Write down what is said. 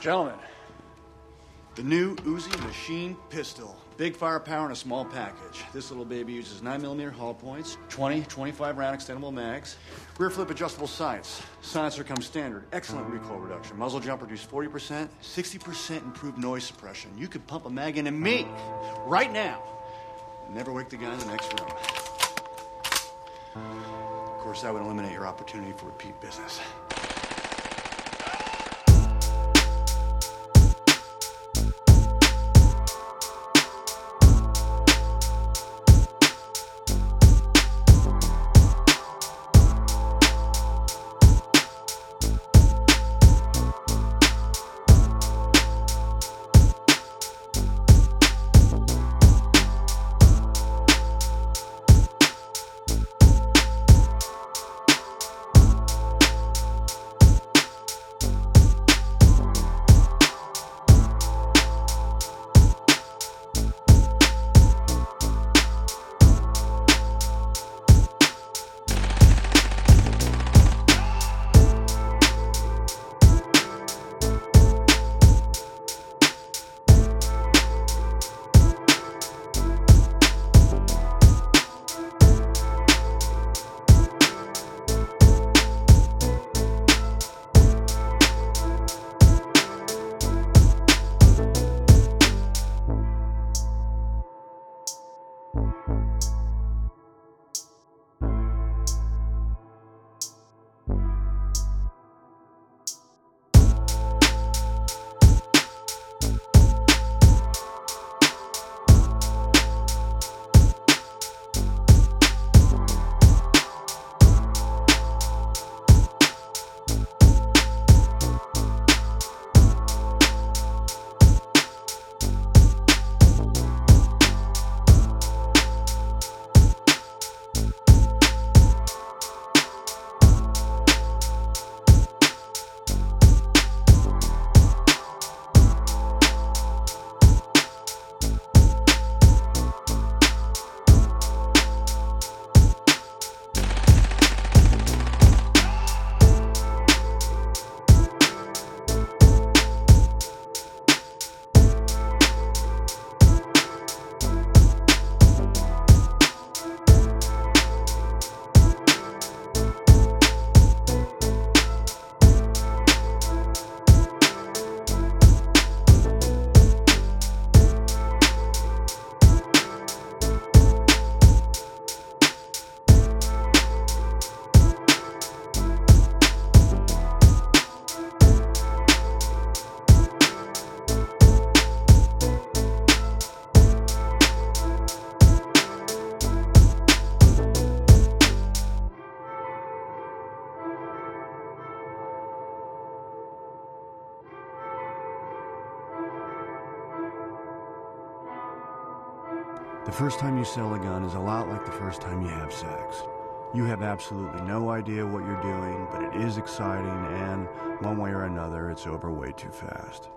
Gentlemen, The new Uzi Machine Pistol. Big firepower in a small package. This little baby uses 9mm hollow points, 20, 25 round extendable mags, rear flip adjustable sights. Silencer comes standard. Excellent recoil reduction. Muzzle jump reduced 40%, 60% improved noise suppression. You could pump a mag into me right now. Never wake the guy in the next room. Of course, that would eliminate your opportunity for repeat business. The first time you sell a gun is a lot like the first time you have sex. You have absolutely no idea what you're doing, but it is exciting, and one way or another, it's over way too fast.